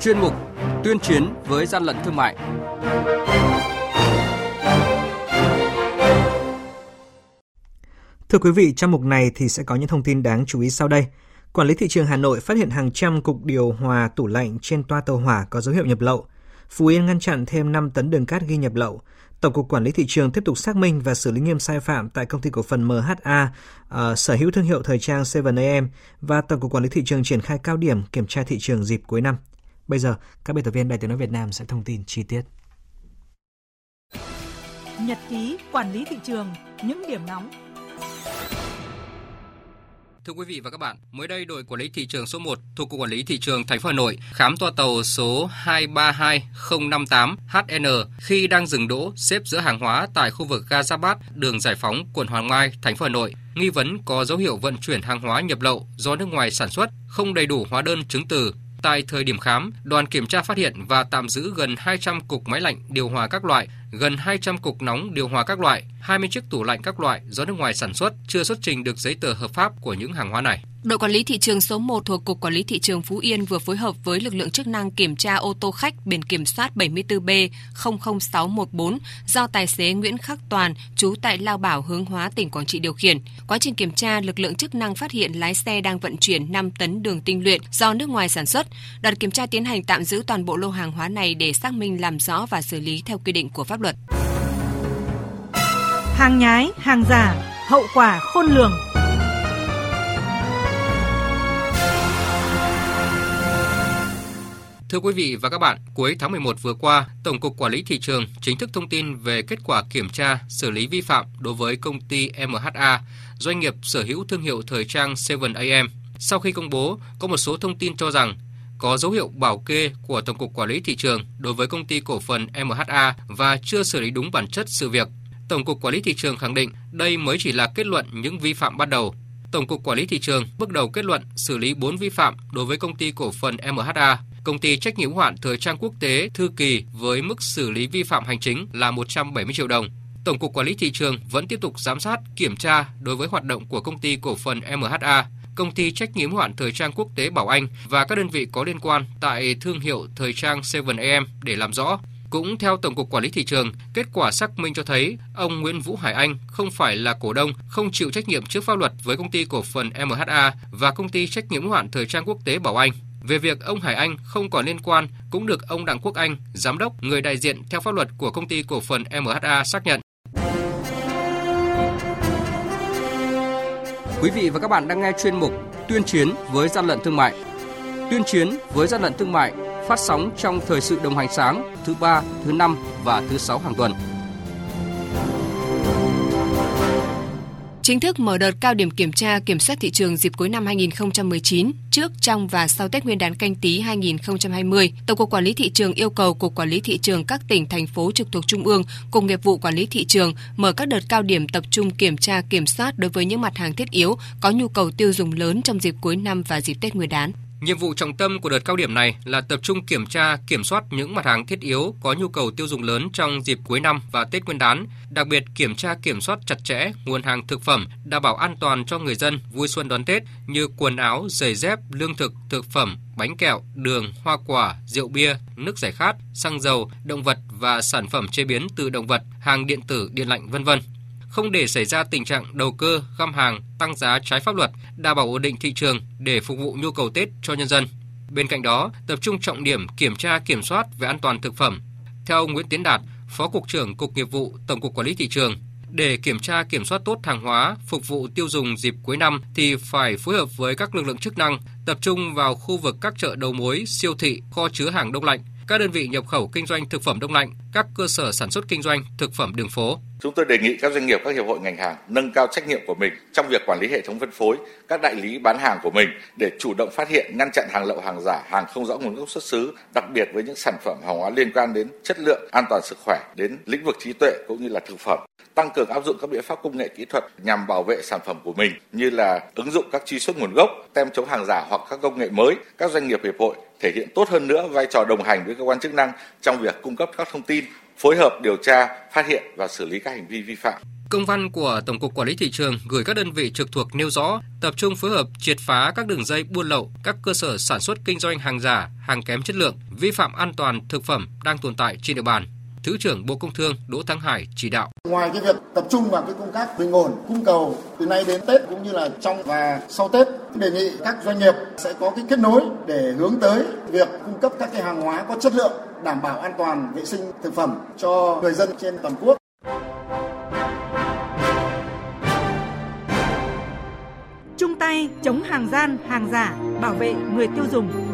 chuyên mục Tuyên chiến với gian lận thương mại. Thưa quý vị, trong mục này thì sẽ có những thông tin đáng chú ý sau đây. Quản lý thị trường Hà Nội phát hiện hàng trăm cục điều hòa tủ lạnh trên toa tàu hỏa có dấu hiệu nhập lậu. Phú Yên ngăn chặn thêm 5 tấn đường cát ghi nhập lậu. Tổng cục Quản lý thị trường tiếp tục xác minh và xử lý nghiêm sai phạm tại công ty cổ phần MHA, uh, ờ, sở hữu thương hiệu thời trang 7am và Tổng cục Quản lý thị trường triển khai cao điểm kiểm tra thị trường dịp cuối năm. Bây giờ, các biên tập viên Đài Tiếng nói Việt Nam sẽ thông tin chi tiết. Nhật ký quản lý thị trường, những điểm nóng Thưa quý vị và các bạn, mới đây đội quản lý thị trường số 1 thuộc Cục Quản lý thị trường thành phố Hà Nội khám toa tàu số 232058 HN khi đang dừng đỗ xếp giữa hàng hóa tại khu vực ga Giáp Bát, đường Giải Phóng, quận Hoàng Mai, thành phố Hà Nội, nghi vấn có dấu hiệu vận chuyển hàng hóa nhập lậu do nước ngoài sản xuất, không đầy đủ hóa đơn chứng từ. Tại thời điểm khám, đoàn kiểm tra phát hiện và tạm giữ gần 200 cục máy lạnh điều hòa các loại, gần 200 cục nóng điều hòa các loại, 20 chiếc tủ lạnh các loại do nước ngoài sản xuất chưa xuất trình được giấy tờ hợp pháp của những hàng hóa này. Đội quản lý thị trường số 1 thuộc Cục Quản lý Thị trường Phú Yên vừa phối hợp với lực lượng chức năng kiểm tra ô tô khách biển kiểm soát 74B 00614 do tài xế Nguyễn Khắc Toàn, trú tại Lao Bảo hướng hóa tỉnh Quảng Trị điều khiển. Quá trình kiểm tra, lực lượng chức năng phát hiện lái xe đang vận chuyển 5 tấn đường tinh luyện do nước ngoài sản xuất. Đoàn kiểm tra tiến hành tạm giữ toàn bộ lô hàng hóa này để xác minh làm rõ và xử lý theo quy định của pháp luật. Hàng nhái, hàng giả, hậu quả khôn lường. Thưa quý vị và các bạn, cuối tháng 11 vừa qua, Tổng cục Quản lý thị trường chính thức thông tin về kết quả kiểm tra xử lý vi phạm đối với công ty MHA, doanh nghiệp sở hữu thương hiệu thời trang 7am. Sau khi công bố, có một số thông tin cho rằng có dấu hiệu bảo kê của Tổng cục Quản lý thị trường đối với công ty cổ phần MHA và chưa xử lý đúng bản chất sự việc. Tổng cục Quản lý thị trường khẳng định đây mới chỉ là kết luận những vi phạm ban đầu. Tổng cục Quản lý thị trường bước đầu kết luận xử lý 4 vi phạm đối với công ty cổ phần MHA, công ty trách nhiệm hữu hạn thời trang quốc tế Thư Kỳ với mức xử lý vi phạm hành chính là 170 triệu đồng. Tổng cục Quản lý thị trường vẫn tiếp tục giám sát, kiểm tra đối với hoạt động của công ty cổ phần MHA, công ty trách nhiệm hoạn hạn thời trang quốc tế Bảo Anh và các đơn vị có liên quan tại thương hiệu thời trang 7am để làm rõ. Cũng theo Tổng cục Quản lý thị trường, kết quả xác minh cho thấy ông Nguyễn Vũ Hải Anh không phải là cổ đông, không chịu trách nhiệm trước pháp luật với công ty cổ phần MHA và công ty trách nhiệm hoạn hạn thời trang quốc tế Bảo Anh. Về việc ông Hải Anh không còn liên quan cũng được ông Đặng Quốc Anh, giám đốc, người đại diện theo pháp luật của công ty cổ phần MHA xác nhận. Quý vị và các bạn đang nghe chuyên mục Tuyên chiến với gian lận thương mại. Tuyên chiến với gian lận thương mại phát sóng trong thời sự đồng hành sáng thứ ba, thứ năm và thứ sáu hàng tuần. Chính thức mở đợt cao điểm kiểm tra kiểm soát thị trường dịp cuối năm 2019, trước, trong và sau Tết Nguyên đán canh tí 2020, Tổng cục Quản lý thị trường yêu cầu Cục Quản lý thị trường các tỉnh thành phố trực thuộc trung ương cùng nghiệp vụ quản lý thị trường mở các đợt cao điểm tập trung kiểm tra kiểm soát đối với những mặt hàng thiết yếu có nhu cầu tiêu dùng lớn trong dịp cuối năm và dịp Tết Nguyên đán. Nhiệm vụ trọng tâm của đợt cao điểm này là tập trung kiểm tra, kiểm soát những mặt hàng thiết yếu có nhu cầu tiêu dùng lớn trong dịp cuối năm và Tết Nguyên đán, đặc biệt kiểm tra kiểm soát chặt chẽ nguồn hàng thực phẩm đảm bảo an toàn cho người dân vui xuân đón Tết như quần áo, giày dép, lương thực, thực phẩm, bánh kẹo, đường, hoa quả, rượu bia, nước giải khát, xăng dầu, động vật và sản phẩm chế biến từ động vật, hàng điện tử, điện lạnh vân vân không để xảy ra tình trạng đầu cơ, găm hàng, tăng giá trái pháp luật, đảm bảo ổn định thị trường để phục vụ nhu cầu Tết cho nhân dân. Bên cạnh đó, tập trung trọng điểm kiểm tra kiểm soát về an toàn thực phẩm. Theo ông Nguyễn Tiến Đạt, Phó cục trưởng Cục Nghiệp vụ Tổng cục Quản lý thị trường, để kiểm tra kiểm soát tốt hàng hóa phục vụ tiêu dùng dịp cuối năm thì phải phối hợp với các lực lượng chức năng tập trung vào khu vực các chợ đầu mối, siêu thị, kho chứa hàng đông lạnh, các đơn vị nhập khẩu kinh doanh thực phẩm đông lạnh, các cơ sở sản xuất kinh doanh thực phẩm đường phố. Chúng tôi đề nghị các doanh nghiệp, các hiệp hội ngành hàng nâng cao trách nhiệm của mình trong việc quản lý hệ thống phân phối, các đại lý bán hàng của mình để chủ động phát hiện, ngăn chặn hàng lậu, hàng giả, hàng không rõ nguồn gốc xuất xứ, đặc biệt với những sản phẩm hàng hóa liên quan đến chất lượng, an toàn sức khỏe, đến lĩnh vực trí tuệ cũng như là thực phẩm tăng cường áp dụng các biện pháp công nghệ kỹ thuật nhằm bảo vệ sản phẩm của mình như là ứng dụng các truy xuất nguồn gốc, tem chống hàng giả hoặc các công nghệ mới. Các doanh nghiệp hiệp hội thể hiện tốt hơn nữa vai trò đồng hành với cơ quan chức năng trong việc cung cấp các thông tin, phối hợp điều tra, phát hiện và xử lý các hành vi vi phạm. Công văn của Tổng cục Quản lý thị trường gửi các đơn vị trực thuộc nêu rõ tập trung phối hợp triệt phá các đường dây buôn lậu, các cơ sở sản xuất kinh doanh hàng giả, hàng kém chất lượng, vi phạm an toàn thực phẩm đang tồn tại trên địa bàn. Thứ trưởng Bộ Công Thương Đỗ Thắng Hải chỉ đạo. Ngoài cái việc tập trung vào cái công tác bình ổn cung cầu từ nay đến Tết cũng như là trong và sau Tết, đề nghị các doanh nghiệp sẽ có cái kết nối để hướng tới việc cung cấp các cái hàng hóa có chất lượng, đảm bảo an toàn vệ sinh thực phẩm cho người dân trên toàn quốc. Chung tay chống hàng gian, hàng giả, bảo vệ người tiêu dùng.